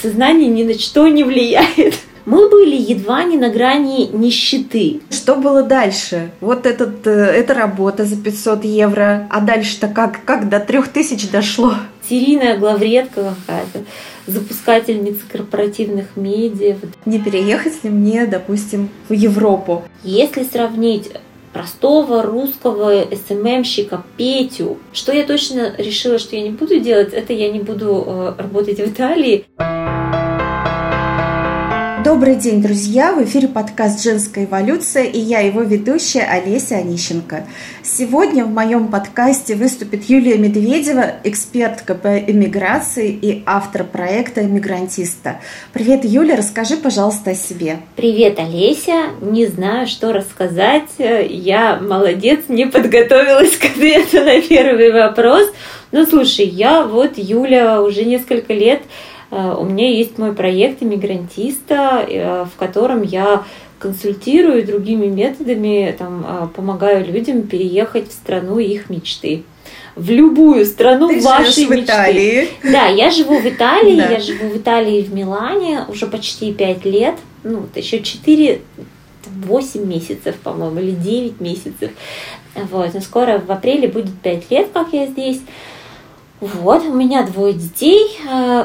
Сознание ни на что не влияет. Мы были едва не на грани нищеты. Что было дальше? Вот этот, э, эта работа за 500 евро, а дальше-то как, как до 3000 дошло? Серийная главредка какая-то, запускательница корпоративных медиа. Не переехать ли мне, допустим, в Европу? Если сравнить простого русского СММщика Петю. Что я точно решила, что я не буду делать, это я не буду э, работать в Италии. Добрый день, друзья! В эфире подкаст «Женская эволюция» и я его ведущая Олеся Онищенко. Сегодня в моем подкасте выступит Юлия Медведева, экспертка по эмиграции и автор проекта «Эмигрантиста». Привет, Юля, расскажи, пожалуйста, о себе. Привет, Олеся! Не знаю, что рассказать. Я молодец, не подготовилась к ответу на первый вопрос. Ну, слушай, я вот, Юля, уже несколько лет у меня есть мой проект иммигрантиста, э, в котором я консультирую другими методами, там, э, помогаю людям переехать в страну их мечты в любую страну Ты вашей в Италии. Да, я живу в Италии, да. я живу в Италии в Милане уже почти пять лет, ну, вот еще четыре 8 месяцев, по-моему, или 9 месяцев. Вот, но скоро в апреле будет 5 лет, как я здесь. Вот, у меня двое детей,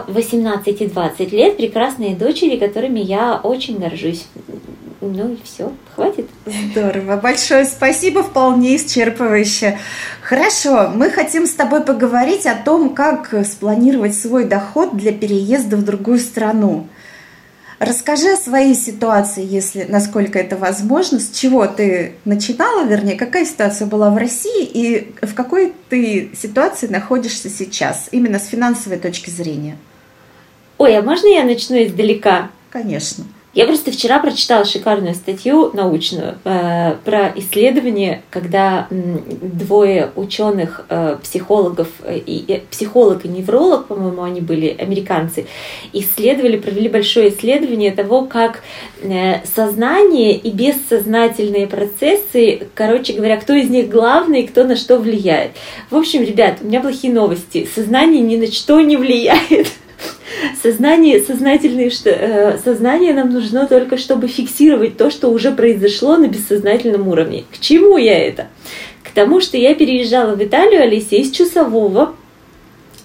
18 э, и 20 лет, прекрасные дочери, которыми я очень горжусь. Ну и все, хватит. Здорово, большое спасибо, вполне исчерпывающе. Хорошо, мы хотим с тобой поговорить о том, как спланировать свой доход для переезда в другую страну. Расскажи о своей ситуации, если насколько это возможно, с чего ты начинала, вернее, какая ситуация была в России и в какой ты ситуации находишься сейчас, именно с финансовой точки зрения. Ой, а можно я начну издалека? Конечно. Я просто вчера прочитала шикарную статью научную э, про исследование, когда м, двое ученых, э, психологов, э, и, э, психолог и невролог, по-моему, они были американцы, исследовали, провели большое исследование того, как э, сознание и бессознательные процессы, короче говоря, кто из них главный кто на что влияет. В общем, ребят, у меня плохие новости. Сознание ни на что не влияет. Сознание, сознательное, что, э, сознание нам нужно только, чтобы фиксировать то, что уже произошло на бессознательном уровне. К чему я это? К тому, что я переезжала в Италию, Алисия, из Чусового.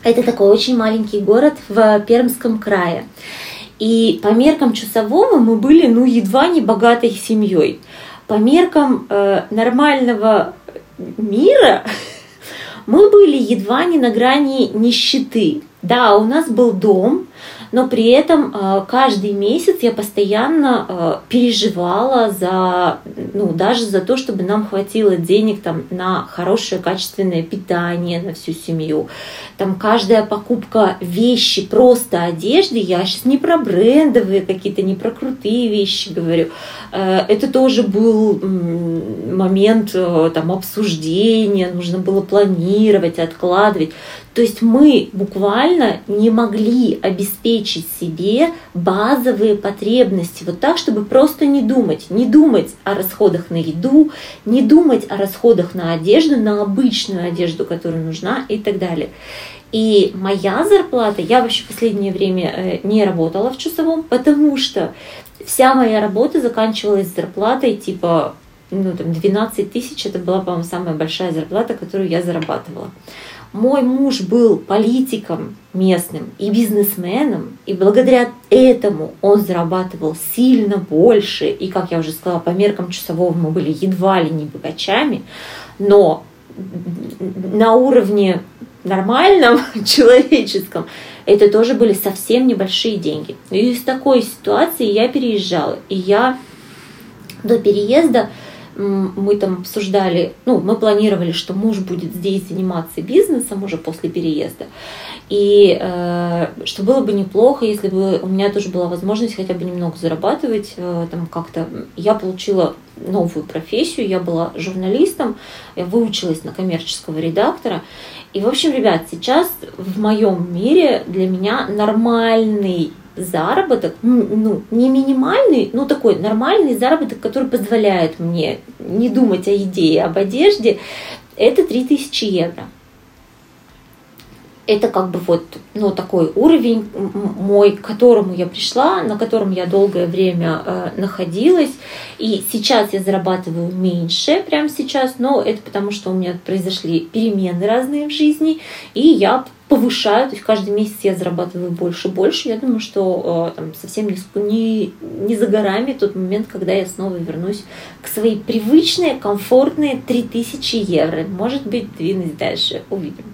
Это такой очень маленький город в Пермском крае. И по меркам Чусового мы были, ну, едва не богатой семьей. По меркам э, нормального мира мы были едва не на грани нищеты. Да, у нас был дом, но при этом э, каждый месяц я постоянно э, переживала за, ну, даже за то, чтобы нам хватило денег там, на хорошее качественное питание на всю семью. Там каждая покупка вещи, просто одежды, я сейчас не про брендовые какие-то, не про крутые вещи говорю, э, это тоже был момент там, обсуждения, нужно было планировать, откладывать. То есть мы буквально не могли обеспечить себе базовые потребности вот так, чтобы просто не думать, не думать о расходах на еду, не думать о расходах на одежду, на обычную одежду, которая нужна и так далее. И моя зарплата, я вообще в последнее время э, не работала в часовом, потому что вся моя работа заканчивалась зарплатой типа ну, там 12 тысяч, это была, по-моему, самая большая зарплата, которую я зарабатывала. Мой муж был политиком местным и бизнесменом, и благодаря этому он зарабатывал сильно больше, и, как я уже сказала, по меркам часового мы были едва ли не богачами, но на уровне нормальном, человеческом, это тоже были совсем небольшие деньги. И из такой ситуации я переезжала. И я до переезда мы там обсуждали, ну, мы планировали, что муж будет здесь заниматься бизнесом уже после переезда. И э, что было бы неплохо, если бы у меня тоже была возможность хотя бы немного зарабатывать. Э, там как-то я получила новую профессию, я была журналистом, я выучилась на коммерческого редактора. И, в общем, ребят, сейчас в моем мире для меня нормальный заработок, ну, не минимальный, но такой нормальный заработок, который позволяет мне не думать о еде и об одежде, это 3000 евро. это как бы вот ну, такой уровень мой, к которому я пришла, на котором я долгое время э, находилась. И сейчас я зарабатываю меньше, прямо сейчас, но это потому, что у меня произошли перемены разные в жизни, и я повышаю, то есть каждый месяц я зарабатываю больше и больше. Я думаю, что э, там, совсем не, не, за горами тот момент, когда я снова вернусь к своей привычной, комфортной 3000 евро. Может быть, двинусь дальше. Увидим.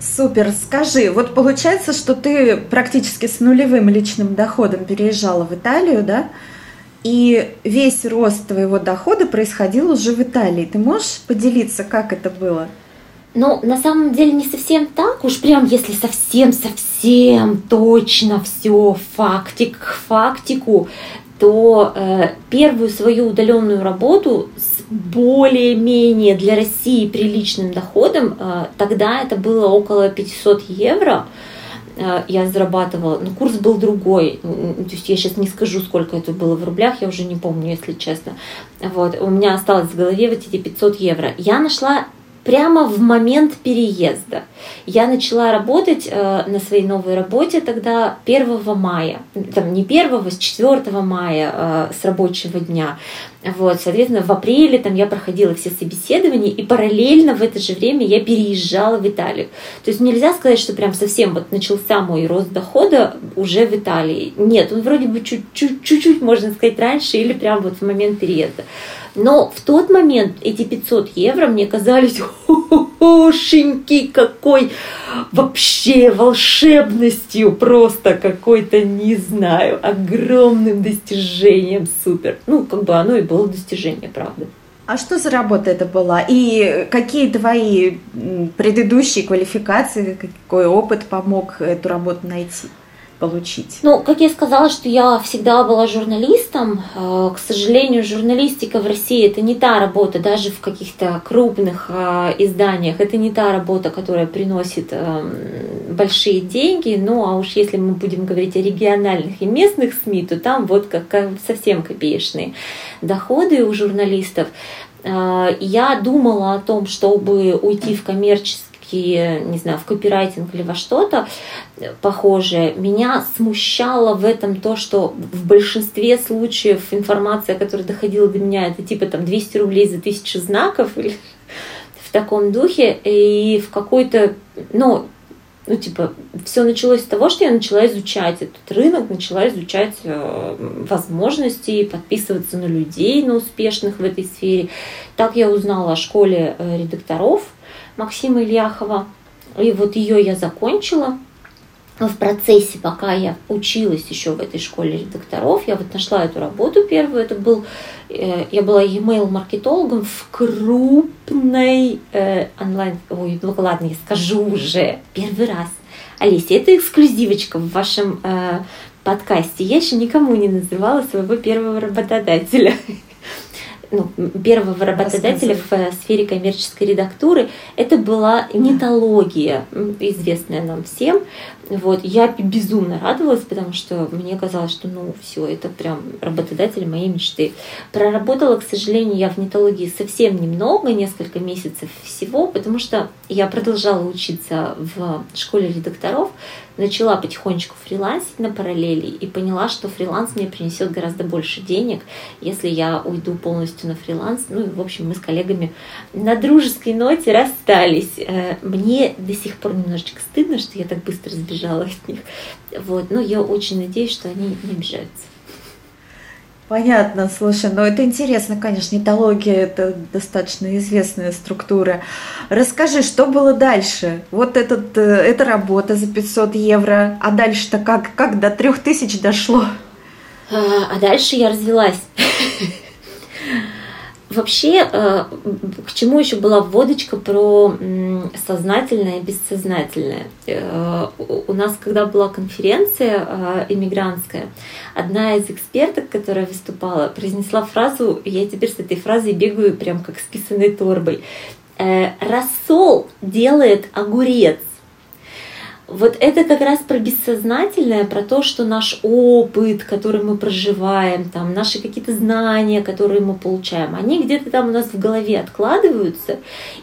Супер. Скажи, вот получается, что ты практически с нулевым личным доходом переезжала в Италию, да? И весь рост твоего дохода происходил уже в Италии. Ты можешь поделиться, как это было? Ну, на самом деле не совсем так, уж прям если совсем-совсем точно все фактик к фактику, то э, первую свою удаленную работу с более-менее для России приличным доходом, э, тогда это было около 500 евро, э, я зарабатывала, но курс был другой, то есть я сейчас не скажу, сколько это было в рублях, я уже не помню, если честно. Вот, у меня осталось в голове вот эти 500 евро. Я нашла прямо в момент переезда. Я начала работать э, на своей новой работе тогда 1 мая, там не 1, с 4 мая э, с рабочего дня. Вот, соответственно, в апреле там я проходила все собеседования, и параллельно в это же время я переезжала в Италию. То есть нельзя сказать, что прям совсем вот начался мой рост дохода уже в Италии. Нет, он вроде бы чуть-чуть, можно сказать, раньше или прям вот в момент переезда. Но в тот момент эти 500 евро мне казались ошеньки какой вообще волшебностью, просто какой-то, не знаю, огромным достижением супер. Ну, как бы оно и было достижение, правда. А что за работа это была? И какие твои предыдущие квалификации, какой опыт помог эту работу найти? Получить? Ну, как я сказала, что я всегда была журналистом. Э, к сожалению, журналистика в России это не та работа, даже в каких-то крупных э, изданиях, это не та работа, которая приносит эм, большие деньги. Ну, а уж если мы будем говорить о региональных и местных СМИ, то там вот как совсем копеечные доходы у журналистов. Э, я думала о том, чтобы уйти в коммерческий все не знаю, в копирайтинг или во что-то похожее, меня смущало в этом то, что в большинстве случаев информация, которая доходила до меня, это типа там 200 рублей за тысячу знаков или в таком духе, и в какой-то, ну, ну, типа, все началось с того, что я начала изучать этот рынок, начала изучать э, возможности, подписываться на людей, на успешных в этой сфере. Так я узнала о школе э, редакторов, Максима Ильяхова. И вот ее я закончила. В процессе, пока я училась еще в этой школе редакторов, я вот нашла эту работу первую. Это был, э, я была e-mail маркетологом в крупной э, онлайн. Ой, ну ладно, я скажу уже первый раз. Олеся, это эксклюзивочка в вашем э, подкасте. Я еще никому не называла своего первого работодателя ну, первого работодателя в э, сфере коммерческой редактуры. Это была нетология, известная нам всем. Вот, я безумно радовалась, потому что мне казалось, что ну все, это прям работодатель моей мечты. Проработала, к сожалению, я в нетологии совсем немного, несколько месяцев всего, потому что я продолжала учиться в школе редакторов, начала потихонечку фрилансить на параллели и поняла, что фриланс мне принесет гораздо больше денег, если я уйду полностью на фриланс. Ну и, в общем, мы с коллегами на дружеской ноте расстались. Э, мне до сих пор немножечко стыдно, что я так быстро сбежала от них. Вот. Но я очень надеюсь, что они не обижаются. Понятно, слушай, но это интересно, конечно, нетология – это достаточно известная структура. Расскажи, что было дальше? Вот этот, э, эта работа за 500 евро, а дальше-то как, как до 3000 дошло? А, а дальше я развелась. Вообще, э, к чему еще была вводочка про сознательное и бессознательное? Э, у нас, когда была конференция иммигрантская, одна из эксперток, которая выступала, произнесла фразу, я теперь с этой фразой бегаю прям как с писаной торбой. «Э, рассол делает огурец. Вот это как раз про бессознательное, про то, что наш опыт, который мы проживаем, там, наши какие-то знания, которые мы получаем, они где-то там у нас в голове откладываются,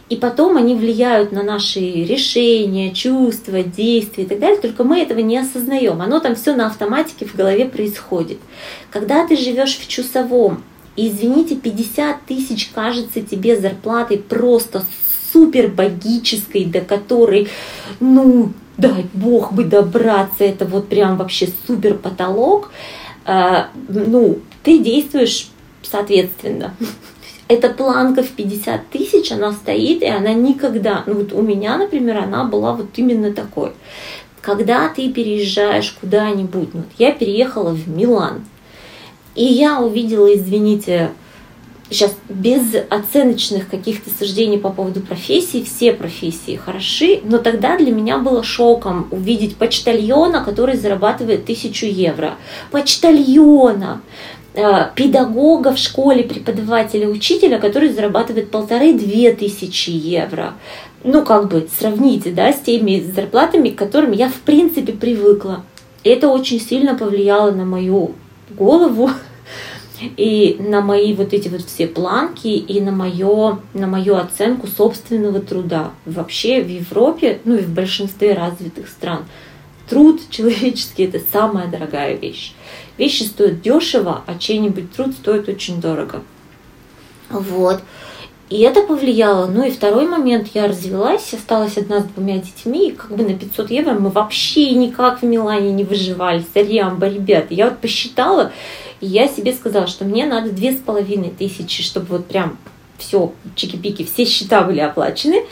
и потом они влияют на наши решения, чувства, действия и так далее, только мы этого не осознаем. Оно там все на автоматике в голове происходит. Когда ты живешь в часовом, и, извините, 50 тысяч кажется тебе зарплатой просто супер богической, до которой, ну, дай бог бы добраться, это вот прям вообще супер потолок, э, ну, ты действуешь соответственно. Эта планка в 50 тысяч, она стоит, и она никогда, ну вот у меня, например, она была вот именно такой. Когда ты переезжаешь куда-нибудь, ну, вот я переехала в Милан, и я увидела, извините, сейчас без оценочных каких-то суждений по поводу профессии, все профессии хороши, но тогда для меня было шоком увидеть почтальона, который зарабатывает тысячу евро. Почтальона! Э, педагога в школе, преподавателя, учителя, который зарабатывает полторы-две тысячи евро. Ну, как бы сравните, да, с теми зарплатами, к которым я в принципе привыкла. Это очень сильно повлияло на мою голову, и на мои вот эти вот все планки, и на, моё, на мою оценку собственного труда. Вообще в Европе, ну и в большинстве развитых стран, труд человеческий – это самая дорогая вещь. Вещи стоят дешево, а чей-нибудь труд стоит очень дорого. Вот. И это повлияло. Ну и второй момент, я развелась, осталась одна с двумя детьми, и как бы на 500 евро мы вообще никак в Милане не выживали. Сорямба, ребята. Я вот посчитала, и я себе сказала, что мне надо две с половиной тысячи, чтобы вот прям все, чики-пики, все счета были оплачены.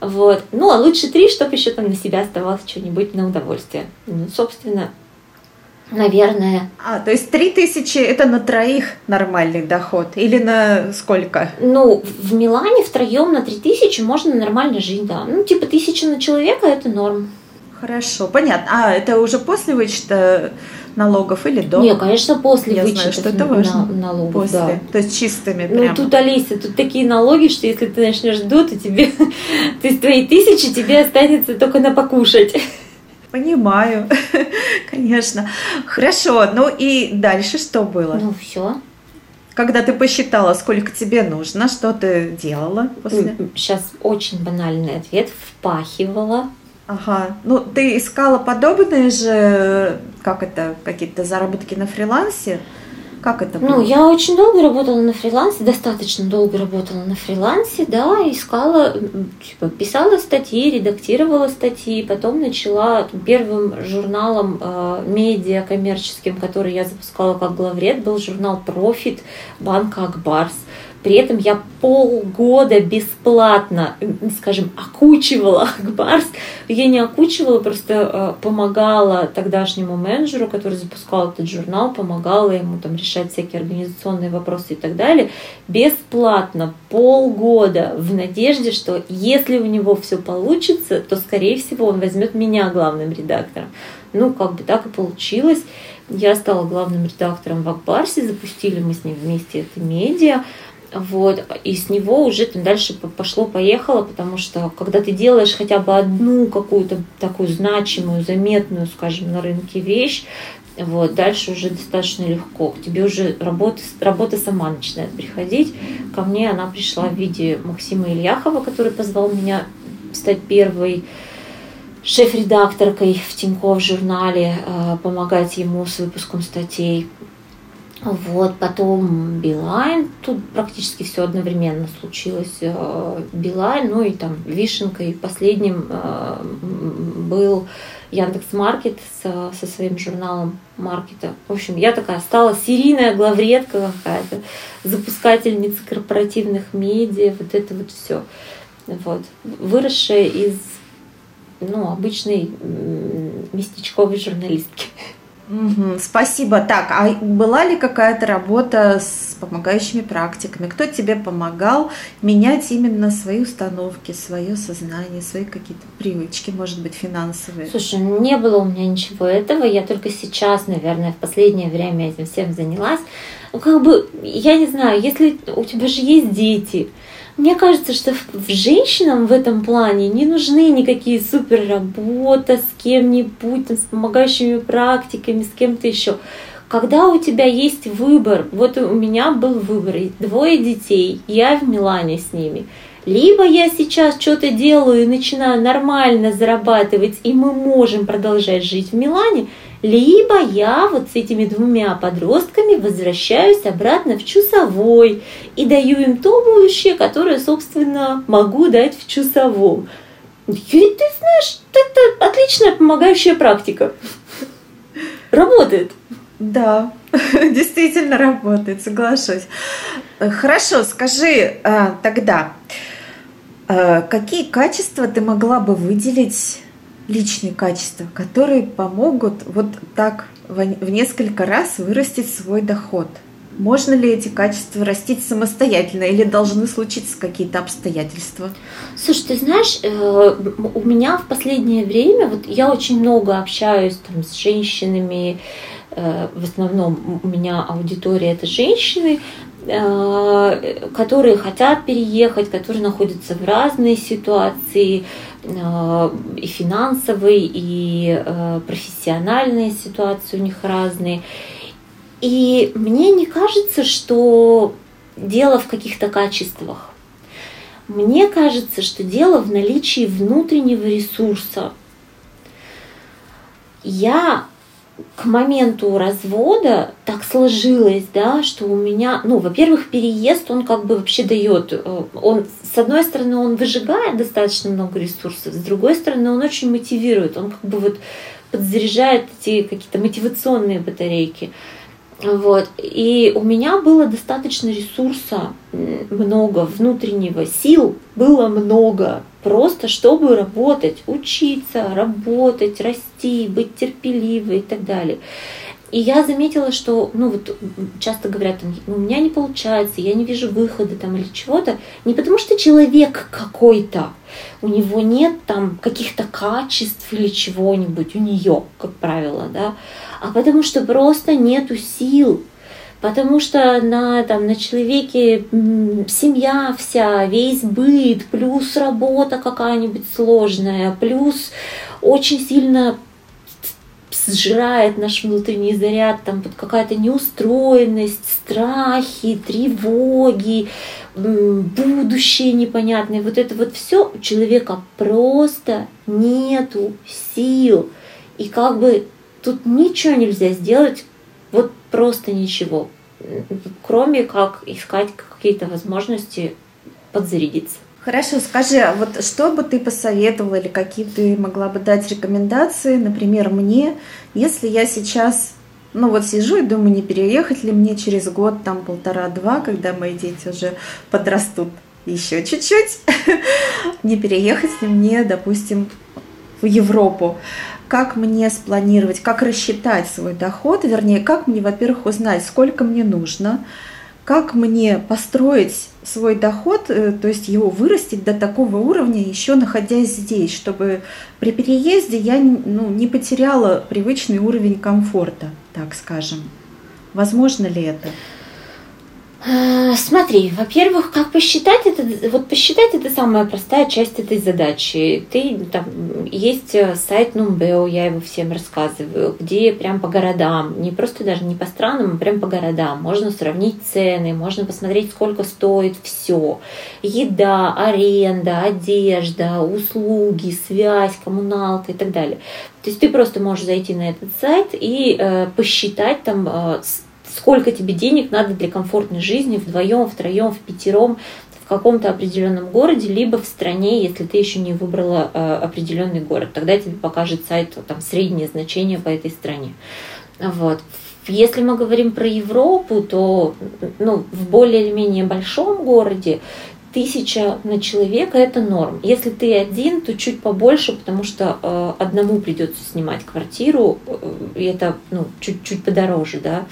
Вот. Ну, а лучше три, чтобы еще там на себя оставалось что-нибудь на удовольствие. Ну, собственно, наверное. А, то есть три тысячи это на троих нормальный доход? Или на сколько? Ну, в Милане втроем на три тысячи можно нормально жить, да. Ну, типа тысяча на человека это норм. Хорошо, понятно. А, это уже после вычета налогов или до? Не, конечно, после Я вычета знаю, что это важно. На, налогов. После. Да. То есть чистыми Ну, прям. тут, Алиса, тут такие налоги, что если ты начнешь до, то тебе, то есть твои тысячи тебе останется только на покушать. Понимаю, конечно. Хорошо, ну и дальше что было? Ну, все. Когда ты посчитала, сколько тебе нужно, что ты делала после? Сейчас очень банальный ответ. Впахивала. Ага. Ну, ты искала подобные же, как это, какие-то заработки на фрилансе? Как это было? Ну, я очень долго работала на фрилансе, достаточно долго работала на фрилансе, да, искала, типа, писала статьи, редактировала статьи, потом начала первым журналом э, медиа коммерческим, который я запускала как главред, был журнал «Профит» банка «Акбарс». При этом я полгода бесплатно, скажем, окучивала Акбарс. Я не окучивала, просто э, помогала тогдашнему менеджеру, который запускал этот журнал, помогала ему там решать всякие организационные вопросы и так далее. Бесплатно, полгода, в надежде, что если у него все получится, то, скорее всего, он возьмет меня главным редактором. Ну, как бы так и получилось. Я стала главным редактором в Акбарсе, запустили мы с ним вместе это медиа. Вот, и с него уже там дальше пошло-поехало, потому что когда ты делаешь хотя бы одну какую-то такую значимую, заметную, скажем, на рынке вещь, вот, дальше уже достаточно легко. К тебе уже работа, работа сама начинает приходить. Ко мне она пришла в виде Максима Ильяхова, который позвал меня стать первой шеф-редакторкой в Тинькофф журнале, э, помогать ему с выпуском статей. Вот, потом Билайн, тут практически все одновременно случилось. э, Билайн, ну и там вишенкой последним э, был Яндекс Маркет со, своим журналом маркета. В общем, я такая стала серийная главредка какая-то, запускательница корпоративных медиа, вот это вот все. Вот. Выросшая из ну, обычной местечковой журналистки. Мгм, Спасибо. Так, а была ли какая-то работа с помогающими практиками? Кто тебе помогал менять именно свои установки, свое сознание, свои какие-то привычки, может быть, финансовые? Слушай, не было у меня ничего этого, я только сейчас, наверное, в последнее время этим всем занялась. Ну, как бы, я не знаю, если у тебя же есть дети, мне кажется, что в женщинам в этом плане не нужны никакие супер работа с кем-нибудь, там, с помогающими практиками, с кем-то еще. Когда у тебя есть выбор, вот у меня был выбор, двое детей, я в Милане с ними – либо я сейчас что-то делаю и начинаю нормально зарабатывать, и мы можем продолжать жить в Милане, либо я вот с этими двумя подростками возвращаюсь обратно в Чусовой и даю им то будущее, которое, собственно, могу дать в Чусовом. И ты знаешь, это отличная помогающая практика. Работает. Да, действительно работает, соглашусь. Хорошо, скажи а, тогда, а, какие качества ты могла бы выделить, личные качества, которые помогут вот так в несколько раз вырастить свой доход? Можно ли эти качества растить самостоятельно или должны случиться какие-то обстоятельства? Слушай, ты знаешь, э, у меня в последнее время, вот я очень много общаюсь там с женщинами, э, в основном у меня аудитория это женщины, Э, которые хотят переехать, которые находятся в разной ситуации, и финансовые, и э, профессиональные ситуации у них разные. И мне не кажется, что дело в каких-то качествах. Мне кажется, что дело в наличии внутреннего ресурса. Я к моменту развода так сложилось, да, что у меня, ну, во-первых, переезд, он как бы вообще дает, э, он, с одной стороны, он выжигает достаточно много ресурсов, с другой стороны, он очень мотивирует, он как бы вот подзаряжает эти какие-то мотивационные батарейки. Вот. И у меня было достаточно ресурса, много внутреннего, сил было много, просто чтобы работать, учиться, работать, расти, быть терпеливой и так далее. И я заметила, что, ну вот часто говорят, там, у меня не получается, я не вижу выхода там или чего-то, не потому что человек какой-то, у него нет там каких-то качеств или чего-нибудь, у нее, как правило, да, а потому что просто нету сил, потому что на, там, на человеке семья вся, весь быт, плюс работа какая-нибудь сложная, плюс очень сильно сжирает наш внутренний заряд, там вот какая-то неустроенность, страхи, тревоги, будущее непонятное. Вот это вот все у человека просто нету сил. И как бы тут ничего нельзя сделать, вот просто ничего, кроме как искать какие-то возможности подзарядиться. Хорошо, скажи, а вот что бы ты посоветовала или какие ты могла бы дать рекомендации, например, мне, если я сейчас, ну вот сижу и думаю, не переехать ли мне через год, там полтора-два, когда мои дети уже подрастут еще чуть-чуть, не переехать ли мне, допустим, в Европу как мне спланировать, как рассчитать свой доход, вернее, как мне, во-первых, узнать, сколько мне нужно, как мне построить свой доход, э, то есть его вырастить до такого уровня, еще находясь здесь, чтобы при переезде я ну, не потеряла привычный уровень комфорта, так скажем. Возможно ли это? Э, смотри, во-первых, как посчитать это, вот посчитать это самая простая часть этой задачи. Ты там есть э, сайт Numbeo, я его всем рассказываю, где прям по городам, не просто даже не по странам, а прям по городам. Можно сравнить цены, можно посмотреть, сколько стоит все. Еда, аренда, одежда, услуги, связь, коммуналка и так далее. То есть ты просто можешь зайти на этот сайт и э, посчитать там э, сколько тебе денег надо для комфортной жизни вдвоем, втроем, в пятером в каком-то определенном городе, либо в стране, если ты еще не выбрала э, определенный город. Тогда тебе покажет сайт там, среднее значение по этой стране. Вот. Если мы говорим про Европу, то ну, в более или менее большом городе тысяча на человека это норм. Если ты один, то чуть побольше, потому что э, одному придется снимать квартиру, э, и это ну, чуть-чуть подороже, да.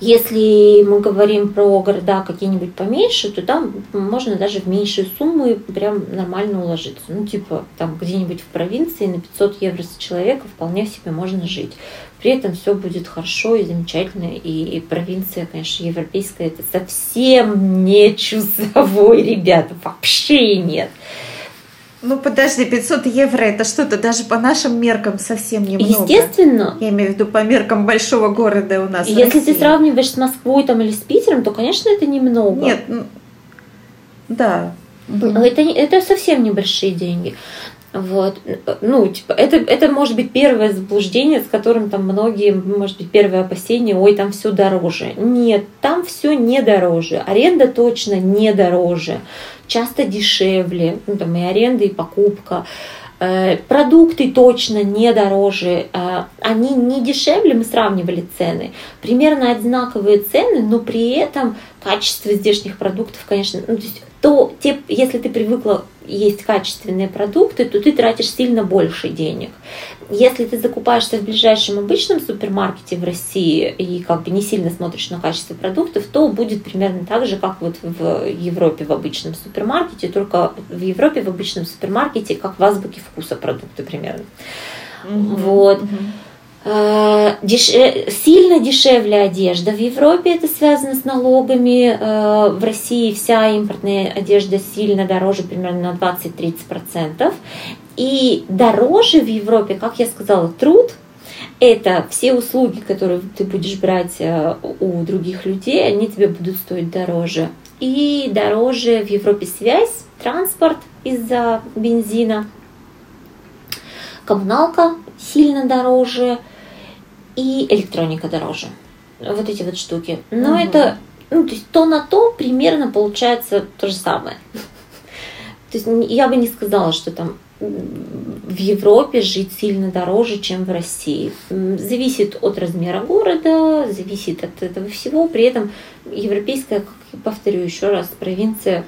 Если мы говорим про города какие-нибудь поменьше, то там можно даже в меньшие суммы прям нормально уложиться. Ну, типа, там где-нибудь в провинции на 500 евро с человека вполне себе можно жить. При этом все будет хорошо и замечательно. И, и провинция, конечно, европейская, это совсем не чусовой, ребята, вообще нет. Ну подожди, 500 евро это что-то даже по нашим меркам совсем немного. Естественно. Я имею в виду по меркам большого города у нас. Если ты сравниваешь с Москвой там, или с Питером, то, конечно, это немного. Нет, да. Это, это совсем небольшие деньги. Вот. Ну, типа, это, это может быть первое заблуждение, с которым там многие, может быть, первое опасение, ой, там все дороже. Нет, там все не дороже. Аренда точно не дороже. Часто дешевле. Ну, там и аренда, и покупка. Э, продукты точно не дороже, э, они не дешевле, мы сравнивали цены, примерно одинаковые цены, но при этом качество здешних продуктов, конечно, ну, то есть то те, если ты привыкла есть качественные продукты, то ты тратишь сильно больше денег. Если ты закупаешься в ближайшем обычном супермаркете в России и как бы не сильно смотришь на качество продуктов, то будет примерно так же, как вот в Европе в обычном супермаркете, только в Европе в обычном супермаркете, как в азбуке вкуса продукты примерно. Угу, вот. Угу. Деш... Сильно дешевле одежда. В Европе это связано с налогами. Э, в России вся импортная одежда сильно дороже, примерно на 20-30%. И дороже в Европе, как я сказала, труд, это все услуги, которые ты будешь брать э, у других людей, они тебе будут стоить дороже. И дороже в Европе связь, транспорт из-за бензина, коммуналка сильно дороже – и электроника дороже. Вот эти вот штуки. Но угу. это, ну, то есть то на то примерно получается то же самое. То есть я бы не сказала, что там в Европе жить сильно дороже, чем в России. Зависит от размера города, зависит от этого всего. При этом европейская, повторю еще раз, провинция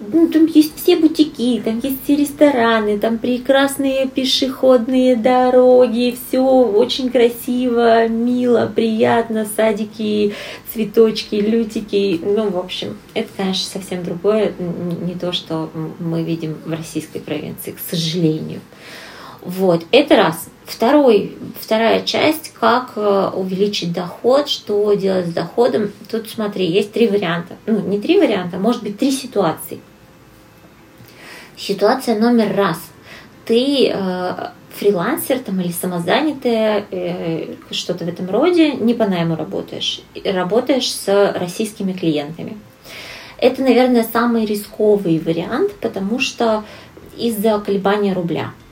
ну, там есть все бутики, там есть все рестораны, там прекрасные пешеходные дороги, все очень красиво, мило, приятно, садики, цветочки, лютики. Ну, в общем, это, конечно, совсем другое, не то, что мы видим в российской провинции, к сожалению. Вот, это раз. Второй, вторая часть, как э, увеличить доход, что делать с доходом. Тут смотри, есть три варианта. Ну, не три варианта, а может быть три ситуации. Ситуация номер раз. Ты э, фрилансер там, или самозанятая, э, что-то в этом роде, не по найму работаешь. Работаешь с российскими клиентами. Это, наверное, самый рисковый вариант, потому что из-за колебания рубля –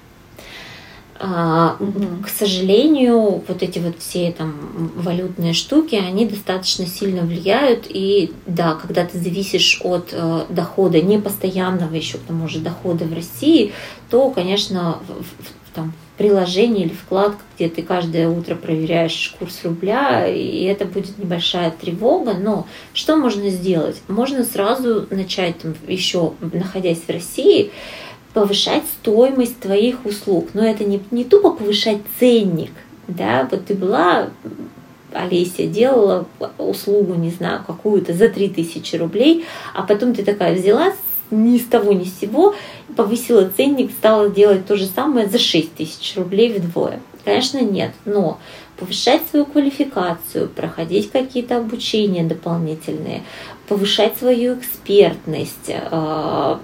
а, к сожалению, вот эти вот все там валютные штуки, они достаточно сильно влияют. И да, когда ты зависишь от э, дохода, непостоянного еще к тому же дохода в России, то, конечно, в, в, там, приложение или вкладка, где ты каждое утро проверяешь курс рубля, и это будет небольшая тревога. Но что можно сделать? Можно сразу начать там, еще находясь в России, повышать стоимость твоих услуг. Но это не, не тупо повышать ценник. Да, вот ты была, Олеся, делала услугу, не знаю, какую-то за 3000 рублей, а потом ты такая взяла ни с того ни с сего, повысила ценник, стала делать то же самое за 6 тысяч рублей вдвое. Конечно, нет, но повышать свою квалификацию, проходить какие-то обучения дополнительные, повышать свою экспертность, э,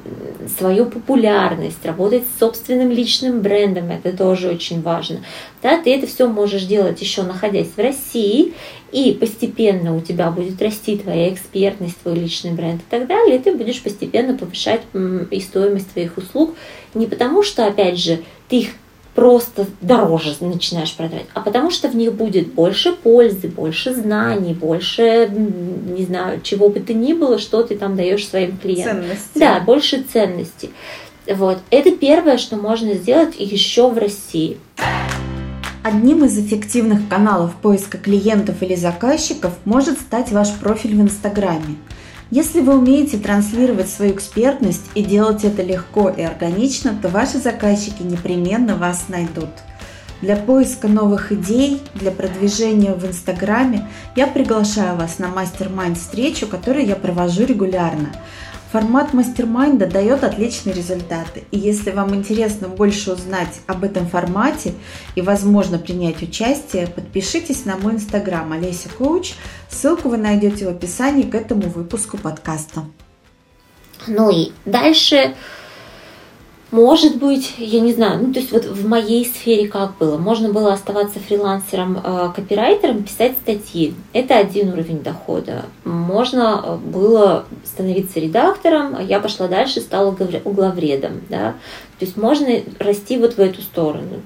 свою популярность, работать с собственным личным брендом, это тоже очень важно. Да, ты это все можешь делать еще находясь в России, и постепенно у тебя будет расти твоя экспертность, твой личный бренд и так далее, и ты будешь постепенно повышать и стоимость твоих услуг, не потому что, опять же, ты их просто дороже начинаешь продавать, а потому что в них будет больше пользы, больше знаний, больше, не знаю, чего бы то ни было, что ты там даешь своим клиентам. Ценности. Да, больше ценностей. Вот. Это первое, что можно сделать еще в России. Одним из эффективных каналов поиска клиентов или заказчиков может стать ваш профиль в Инстаграме. Если вы умеете транслировать свою экспертность и делать это легко и органично, то ваши заказчики непременно вас найдут. Для поиска новых идей, для продвижения в Инстаграме я приглашаю вас на мастер-майнд встречу, которую я провожу регулярно. Формат мастер-майнда дает отличные результаты. И если вам интересно больше узнать об этом формате и, возможно, принять участие, подпишитесь на мой инстаграм Олеся Коуч. Ссылку вы найдете в описании к этому выпуску подкаста. Ну и дальше может быть, я не знаю, ну то есть вот в моей сфере как было? Можно было оставаться фрилансером, э, копирайтером, писать статьи. Это один уровень дохода. Можно э, было становиться редактором, а я пошла дальше, стала угловредом. Да? То есть можно расти вот в эту сторону,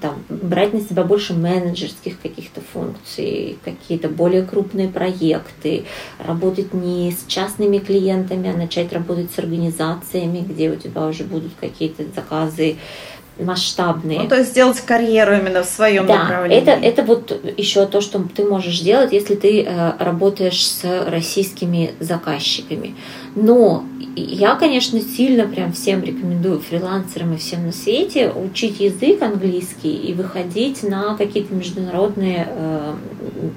там, брать на себя больше менеджерских каких-то функций, какие-то более крупные проекты, работать не с частными клиентами, а начать работать с организациями, где у тебя уже будут какие-то заказы масштабные. Ну, то есть сделать карьеру именно в своем да, направлении. Это, это вот еще то, что ты можешь делать, если ты э, работаешь с российскими заказчиками. Но я, конечно, сильно прям всем рекомендую фрилансерам и всем на свете учить язык английский и выходить на какие-то международные э,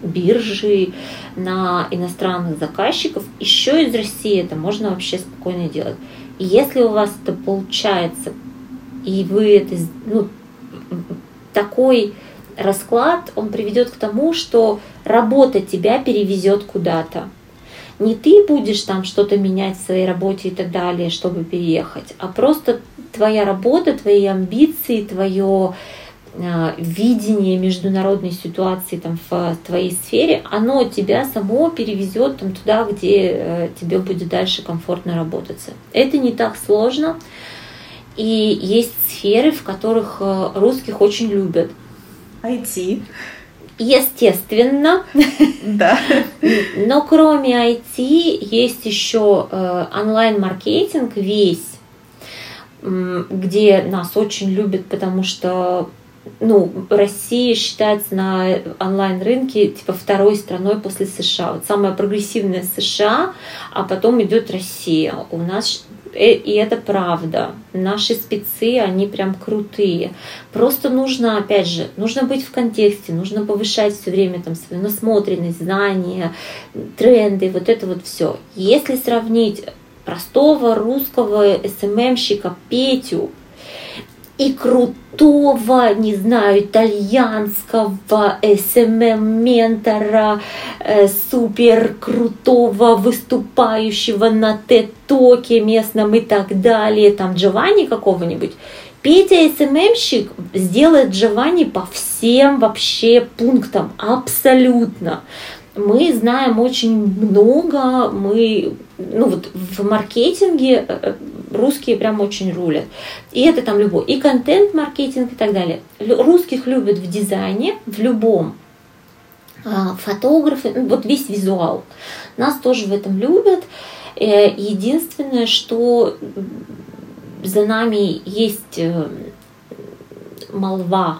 биржи, на иностранных заказчиков. Еще из России это можно вообще спокойно делать. И если у вас это получается, и вы это, ну, такой расклад, он приведет к тому, что работа тебя перевезет куда-то. Не ты будешь там что-то менять в своей работе и так далее, чтобы переехать, а просто твоя работа, твои амбиции, твое видение международной ситуации там в твоей сфере, оно тебя само перевезет там туда, где э, тебе будет дальше комфортно работаться. Это не так сложно. И есть сферы, в которых э, русских очень любят. IT. Естественно. Да. Но кроме IT есть еще э, онлайн-маркетинг весь, где нас очень любят, потому что ну, Россия считается на онлайн-рынке типа второй страной после США. Вот самая прогрессивная США, а потом идет Россия. У нас Э, и это правда. Наши спецы, они прям крутые. Просто нужно, опять же, нужно быть в контексте, нужно повышать все время там свою насмотренность, знания, тренды, вот это вот все. Если сравнить простого русского СММщика Петю и крутого, не знаю, итальянского СММ-ментора, э, супер крутого выступающего на ТЭТ-токе местном и так далее, там Джованни какого-нибудь, Петя СММщик сделает Джованни по всем вообще пунктам, абсолютно. Мы знаем очень много, мы, ну вот в маркетинге э, э, русские прям очень рулят. И это там любой, и контент-маркетинг и так далее. Русских любят в дизайне, в любом. А, фотографы, ну, вот весь визуал. Нас тоже в этом любят. Э, единственное, что за нами есть молва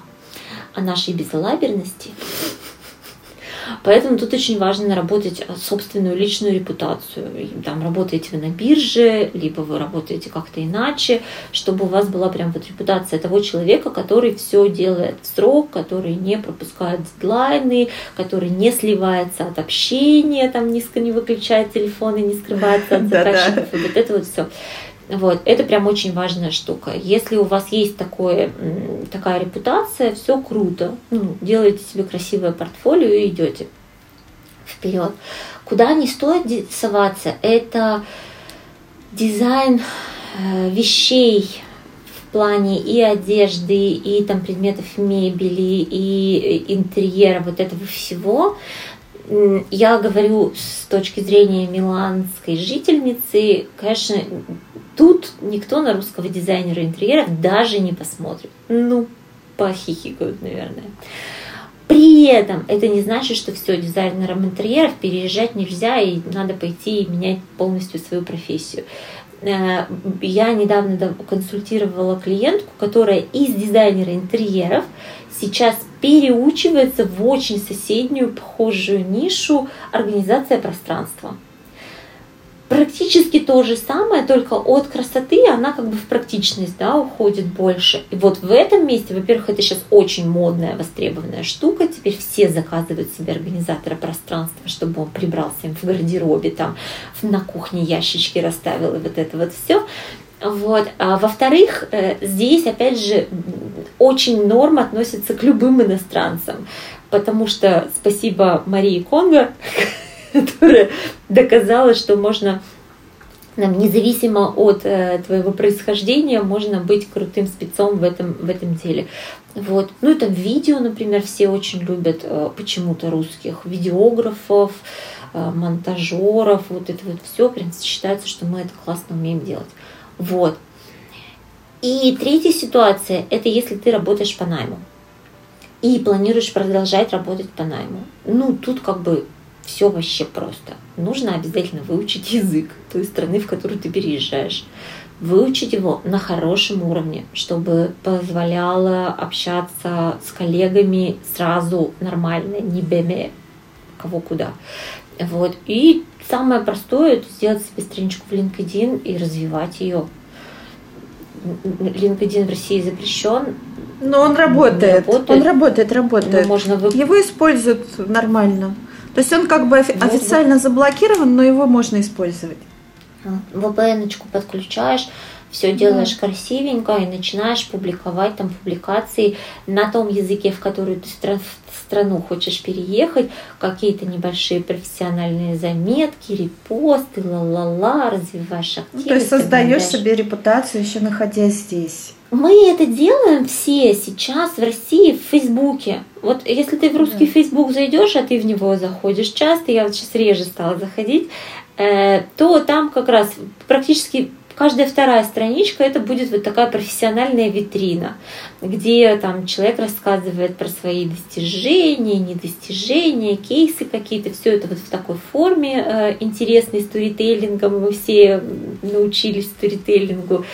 о нашей безалаберности. Поэтому тут очень важно наработать э, собственную личную репутацию. Там работаете вы на бирже, либо вы работаете как-то иначе, чтобы у вас была прям вот репутация того человека, который все делает в срок, который не пропускает дедлайны, который не сливается от общения, там низко не выключает телефон и не скрывается от заказчиков. Вот это вот все. Вот, это прям очень важная штука. Если у вас есть такое, такая репутация, все круто. Ну, делаете себе красивое портфолио и идете вперед. Куда не стоит соваться, это дизайн э, вещей в плане и одежды, и там предметов мебели, и интерьера, вот этого всего. Я говорю с точки зрения миланской жительницы, конечно, Тут никто на русского дизайнера интерьеров даже не посмотрит. Ну, похихикают, наверное. При этом это не значит, что все, дизайнерам интерьеров переезжать нельзя и надо пойти и менять полностью свою профессию. Э, я недавно консультировала клиентку, которая из дизайнера интерьеров сейчас переучивается в очень соседнюю, похожую нишу организация пространства практически то же самое, только от красоты она как бы в практичность да, уходит больше. И вот в этом месте, во-первых, это сейчас очень модная, востребованная штука. Теперь все заказывают себе организатора пространства, чтобы он прибрался им в гардеробе, там на кухне ящички расставил и вот это вот все. Вот. А во-вторых, э, здесь, опять же, очень норм относится к любым иностранцам, потому что спасибо Марии Конго, которая доказала, что можно независимо от э, твоего происхождения, можно быть крутым спецом в этом, в этом деле. Вот. Ну и там видео, например, все очень любят э, почему-то русских видеографов, э, монтажеров, вот это вот все, принципе, считается, что мы это классно умеем делать. Вот. И третья ситуация – это если ты работаешь по найму и планируешь продолжать работать по найму. Ну, тут как бы все вообще просто. Нужно обязательно выучить язык той страны, в которую ты переезжаешь. Выучить его на хорошем уровне, чтобы позволяло общаться с коллегами сразу нормально, не беме кого куда. Вот. И самое простое это сделать себе страничку в LinkedIn и развивать ее. LinkedIn в России запрещен. Но он работает. работает. Он работает, работает. можно вы... Его используют нормально. То есть он как бы официально заблокирован, но его можно использовать. VPN-очку подключаешь, все делаешь да. красивенько и начинаешь публиковать там публикации на том языке, в который ты стран, в страну хочешь переехать, какие-то небольшие профессиональные заметки, репосты, ла-ла-ла, развиваешь активность. Ну, то есть создаешь себе репутацию еще находясь здесь. Мы это делаем все сейчас в России в Фейсбуке. Вот если ты в русский Фейсбук зайдешь, а ты в него заходишь часто, я вот сейчас реже стала заходить, э, то там как раз практически каждая вторая страничка это будет вот такая профессиональная витрина, где там человек рассказывает про свои достижения, недостижения, кейсы какие-то, все это вот в такой форме э, интересной сторителлингом, мы все научились сторителлингу.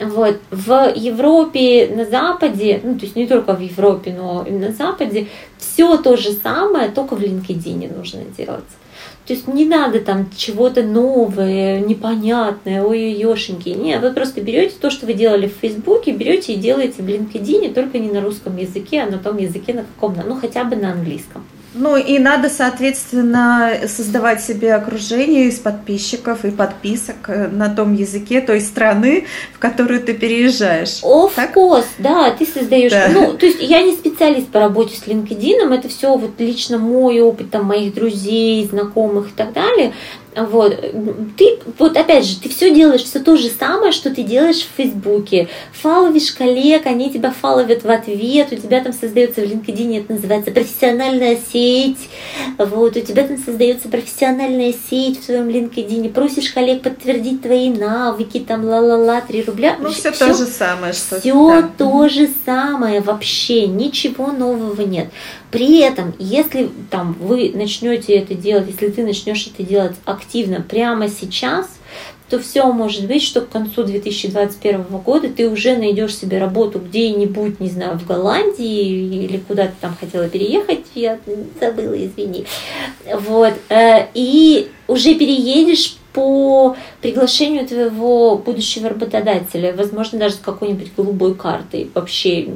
Вот. В Европе, на Западе, ну то есть не только в Европе, но и на Западе, все то же самое, только в LinkedIn нужно делать. То есть не надо там чего-то новое, непонятное, ой-ой-ешеньки. Нет, вы просто берете то, что вы делали в Фейсбуке, берете и делаете в LinkedIn, только не на русском языке, а на том языке, на каком, ну хотя бы на английском. Ну и надо, соответственно, создавать себе окружение из подписчиков и подписок э, на том языке той страны, в которую ты переезжаешь. Of так? course, да, ты создаешь. Да. Ну, то есть я не специалист по работе с LinkedIn, это все вот лично мой опыт там моих друзей, знакомых и так далее. Вот. Ты, вот опять же, ты все делаешь, все то же самое, что ты делаешь в Фейсбуке. Фаловишь коллег, они тебя фаловят в ответ, у тебя там создается в LinkedIn, это называется профессиональная сеть. Вот, у тебя там создается профессиональная сеть в твоем LinkedIn, просишь коллег подтвердить твои навыки, там ла-ла-ла, 3 рубля. Ну, все, все то же самое, что Все да. то же самое, вообще ничего нового нет. При этом, если там вы начнете это делать, если ты начнешь это делать активно прямо сейчас, то все может быть, что к концу 2021 года ты уже найдешь себе работу где-нибудь, не знаю, в Голландии или куда ты там хотела переехать, я забыла, извини. Вот. Э, и уже переедешь по приглашению твоего будущего работодателя, возможно, даже с какой-нибудь голубой картой. Вообще,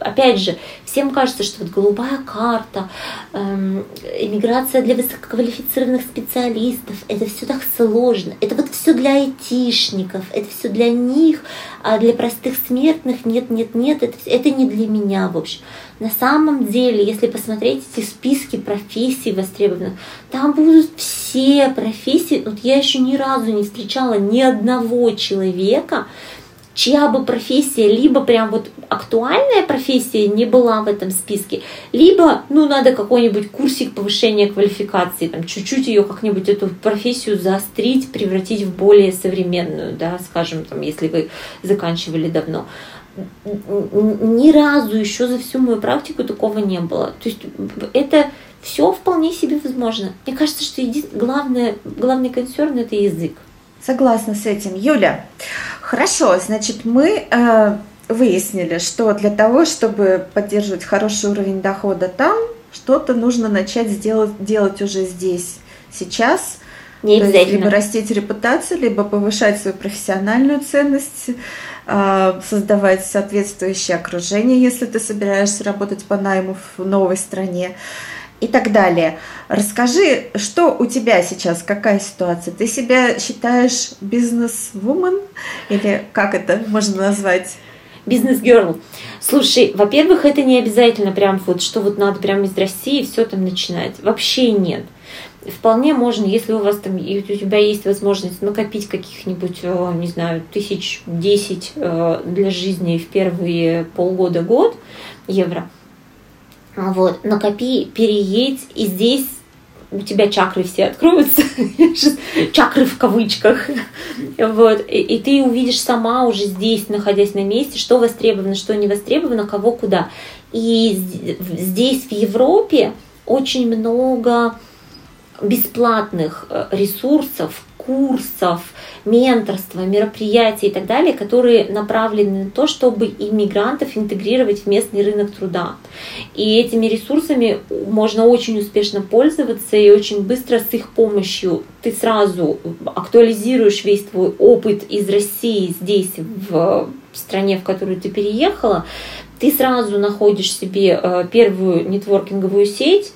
опять же, всем кажется, что вот голубая карта, эм, иммиграция для высококвалифицированных специалистов, это все так сложно. Это вот все для айтишников, это все для них, а для простых смертных нет, нет, нет, это, это не для меня, в общем. На самом деле, если посмотреть эти списки профессий востребованных, там будут все профессии. Вот я еще ни разу не встречала ни одного человека, чья бы профессия либо прям вот актуальная профессия не была в этом списке, либо, ну, надо какой-нибудь курсик повышения квалификации, там, чуть-чуть ее как-нибудь эту профессию заострить, превратить в более современную, да, скажем, там, если вы заканчивали давно ни разу еще за всю мою практику такого не было. То есть это все вполне себе возможно. Мне кажется, что еди... главное, главный консерн это язык. Согласна с этим. Юля, хорошо, значит, мы э, выяснили, что для того, чтобы поддерживать хороший уровень дохода там, что-то нужно начать сделать, делать уже здесь, сейчас – Не обязательно. есть, либо растить репутацию, либо повышать свою профессиональную ценность, а, создавать соответствующее окружение, если ты собираешься работать по найму в новой стране и так далее. Расскажи, что у тебя сейчас, какая ситуация? Ты себя считаешь бизнес-вумен или как это можно назвать? Бизнес-герл. Слушай, во-первых, это не обязательно прям вот, что вот надо прямо из России все там начинать. Вообще нет. Вполне можно, если у вас там, у тебя есть возможность накопить каких-нибудь, э, не знаю, тысяч десять э, для жизни в первые полгода-год евро, вот, накопи, переедь, и здесь у тебя чакры все откроются, чакры в кавычках, вот, и, и ты увидишь сама уже здесь, находясь на месте, что востребовано, что не востребовано, кого куда. И здесь, в Европе, очень много бесплатных э, ресурсов, курсов, менторства, мероприятий и так далее, которые направлены на то, чтобы иммигрантов интегрировать в местный рынок труда. И этими ресурсами можно очень успешно пользоваться и очень быстро с их помощью ты сразу актуализируешь весь твой опыт из России здесь, в стране, в которую ты переехала, ты сразу находишь себе э, первую нетворкинговую сеть,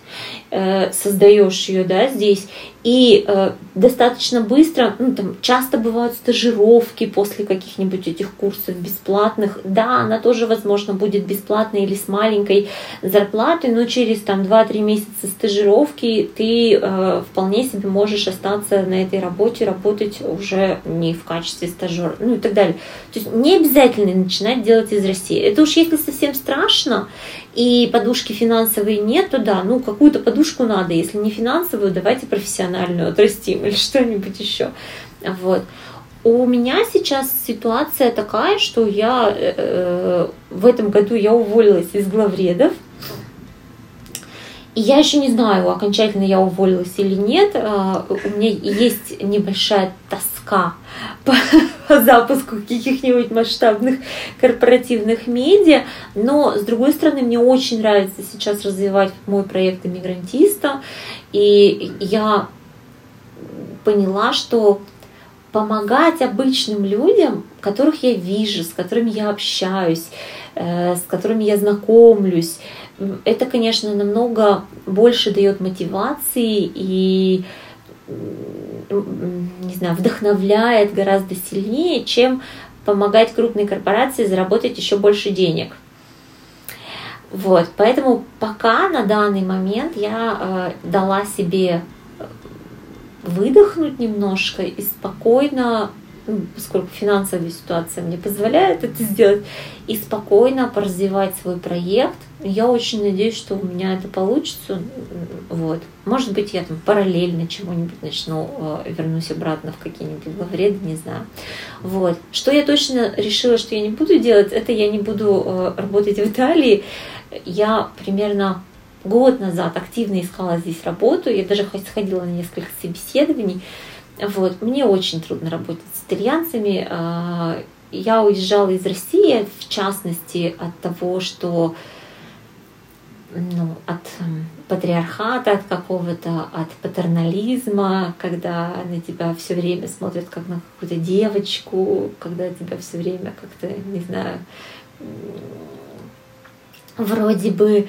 создаешь ее да, здесь, и э, достаточно быстро, ну, там, часто бывают стажировки после каких-нибудь этих курсов бесплатных. Да, она тоже, возможно, будет бесплатной или с маленькой зарплатой, но через там 2-3 месяца стажировки ты э, вполне себе можешь остаться на этой работе, работать уже не в качестве стажера, ну и так далее. То есть не обязательно начинать делать из России. Это уж если совсем страшно, и подушки финансовые нет, то да, ну какую-то подушку надо. Если не финансовую, давайте профессиональную отрастим или что-нибудь еще. Вот. У меня сейчас ситуация такая, что я э, э, в этом году я уволилась из главредов. И я еще не знаю, окончательно я уволилась или нет. А, у меня есть небольшая тоска по, по запуску каких-нибудь масштабных корпоративных медиа. Но, с другой стороны, мне очень нравится сейчас развивать мой проект иммигрантиста. И я поняла, что помогать обычным людям, которых я вижу, с которыми я общаюсь, э, с которыми я знакомлюсь, это, конечно, намного больше дает мотивации и не знаю, вдохновляет гораздо сильнее, чем помогать крупной корпорации заработать еще больше денег. Вот, поэтому пока на данный момент я э, дала себе выдохнуть немножко и спокойно ну, поскольку финансовая ситуация мне позволяет это сделать, и спокойно поразвивать свой проект. Я очень надеюсь, что у меня это получится. Вот. Может быть, я там параллельно чему-нибудь начну, э, вернусь обратно в какие-нибудь главреды, не знаю. Вот. Что я точно решила, что я не буду делать, это я не буду э, работать в Италии. Я примерно год назад активно искала здесь работу. Я даже сходила на несколько собеседований. Вот. Мне очень трудно работать с итальянцами. А, я уезжала из России, в частности, от того, что ну, от патриархата, от какого-то, от патернализма, когда на тебя все время смотрят как на какую-то девочку, когда тебя все время как-то, не знаю, вроде бы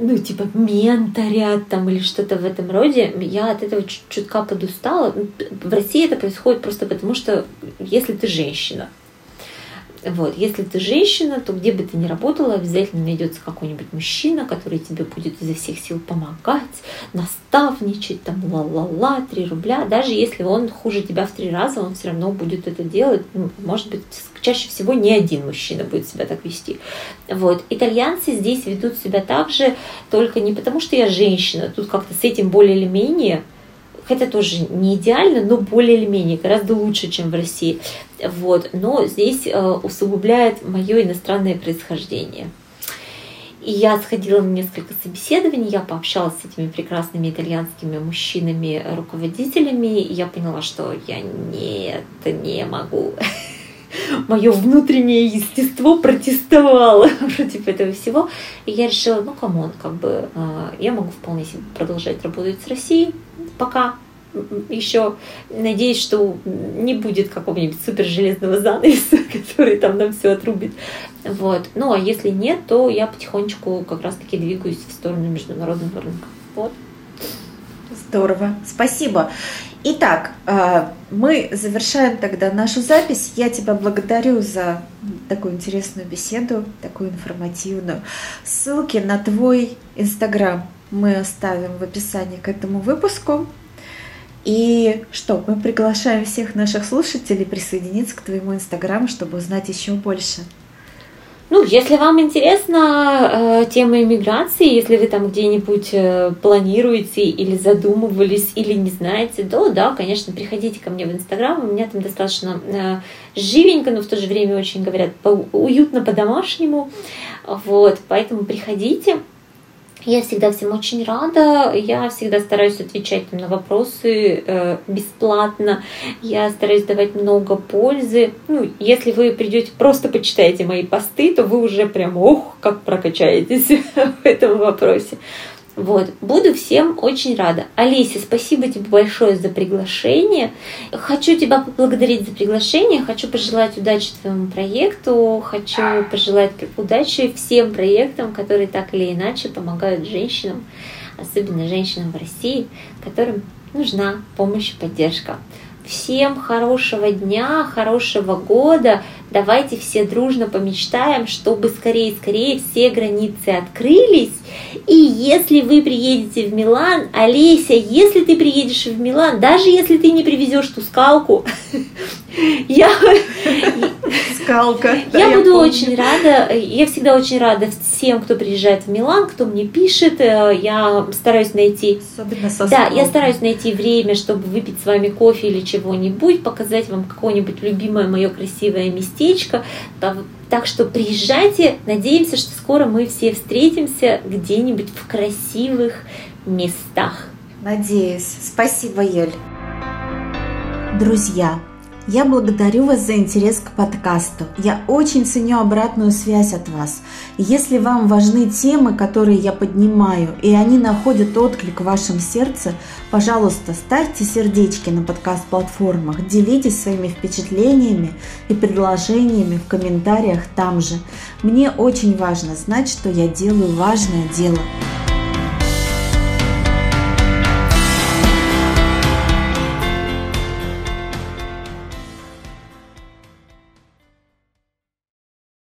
ну, типа, менторят там или что-то в этом роде, я от этого чуть чутка подустала. В России это происходит просто потому, что если ты женщина, вот. Если ты женщина, то где бы ты ни работала, обязательно найдется какой-нибудь мужчина, который тебе будет изо всех сил помогать, наставничать, там, ла-ла-ла, 3 рубля. Даже если он хуже тебя в три раза, он все равно будет это делать. Ну, может быть, чаще всего не один мужчина будет себя так вести. Вот. Итальянцы здесь ведут себя так же, только не потому, что я женщина, тут как-то с этим более или менее хотя тоже не идеально, но более или менее гораздо лучше, чем в России. Вот. Но здесь э, усугубляет мое иностранное происхождение. И я сходила на несколько собеседований, я пообщалась с этими прекрасными итальянскими мужчинами, руководителями, и я поняла, что я нет, не могу. Мое внутреннее естество протестовало против этого всего. И я решила, ну, come on, как бы, э, я могу вполне себе продолжать работать с Россией, пока еще надеюсь, что не будет какого-нибудь супер железного занавеса, который там нам все отрубит. Вот. Ну, а если нет, то я потихонечку как раз-таки двигаюсь в сторону международного рынка. Вот. Здорово, спасибо. Итак, э, мы завершаем тогда нашу запись. Я тебя благодарю за такую интересную беседу, такую информативную. Ссылки на твой инстаграм мы оставим в описании к этому выпуску. И что, мы приглашаем всех наших слушателей присоединиться к твоему инстаграму, чтобы узнать еще больше. Ну, если вам интересна э, тема иммиграции, если вы там где-нибудь э, планируете или задумывались, или не знаете, то да, конечно, приходите ко мне в Инстаграм. У меня там достаточно э, живенько, но в то же время очень, говорят, по- уютно по-домашнему. Вот, поэтому приходите. Я всегда всем очень рада, я всегда стараюсь отвечать на вопросы э, бесплатно, я стараюсь давать много пользы. Ну, если вы придете, просто почитаете мои посты, то вы уже прям, ох, как прокачаетесь в этом вопросе. Вот, буду всем очень рада. Олеся, спасибо тебе большое за приглашение. Хочу тебя поблагодарить за приглашение, хочу пожелать удачи твоему проекту, хочу пожелать удачи всем проектам, которые так или иначе помогают женщинам, особенно женщинам в России, которым нужна помощь и поддержка. Всем хорошего дня, хорошего года. Давайте все дружно помечтаем, чтобы скорее-скорее все границы открылись. И если вы приедете в Милан, Олеся, если ты приедешь в Милан, даже если ты не привезешь ту скалку, я... Скалка. Я буду очень рада, я всегда очень рада всем, кто приезжает в Милан, кто мне пишет, э, я стараюсь найти... Особенно со Да, я стараюсь найти время, чтобы выпить с вами кофе или чего-нибудь, показать вам какое-нибудь любимое мое красивое местечко. Так что приезжайте, надеемся, что скоро мы все встретимся где-нибудь в красивых местах. Надеюсь. Спасибо, Юль. Друзья, я благодарю вас за интерес к подкасту. Я очень ценю обратную связь от вас. Если вам важны темы, которые я поднимаю, и они находят отклик в вашем сердце, пожалуйста, ставьте сердечки на подкаст-платформах, делитесь своими впечатлениями и предложениями в комментариях там же. Мне очень важно знать, что я делаю важное дело.